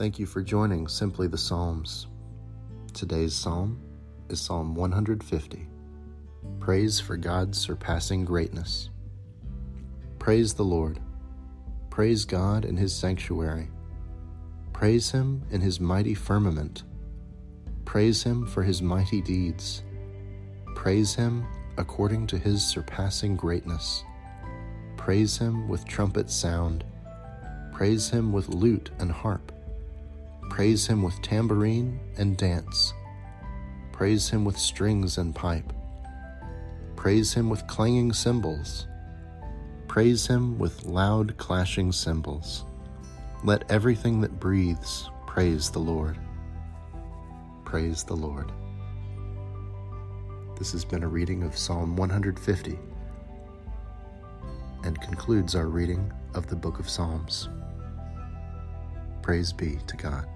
Thank you for joining Simply the Psalms. Today's psalm is Psalm 150 Praise for God's surpassing greatness. Praise the Lord. Praise God in his sanctuary. Praise him in his mighty firmament. Praise him for his mighty deeds. Praise him according to his surpassing greatness. Praise him with trumpet sound. Praise him with lute and harp. Praise him with tambourine and dance. Praise him with strings and pipe. Praise him with clanging cymbals. Praise him with loud clashing cymbals. Let everything that breathes praise the Lord. Praise the Lord. This has been a reading of Psalm 150 and concludes our reading of the book of Psalms. Praise be to God.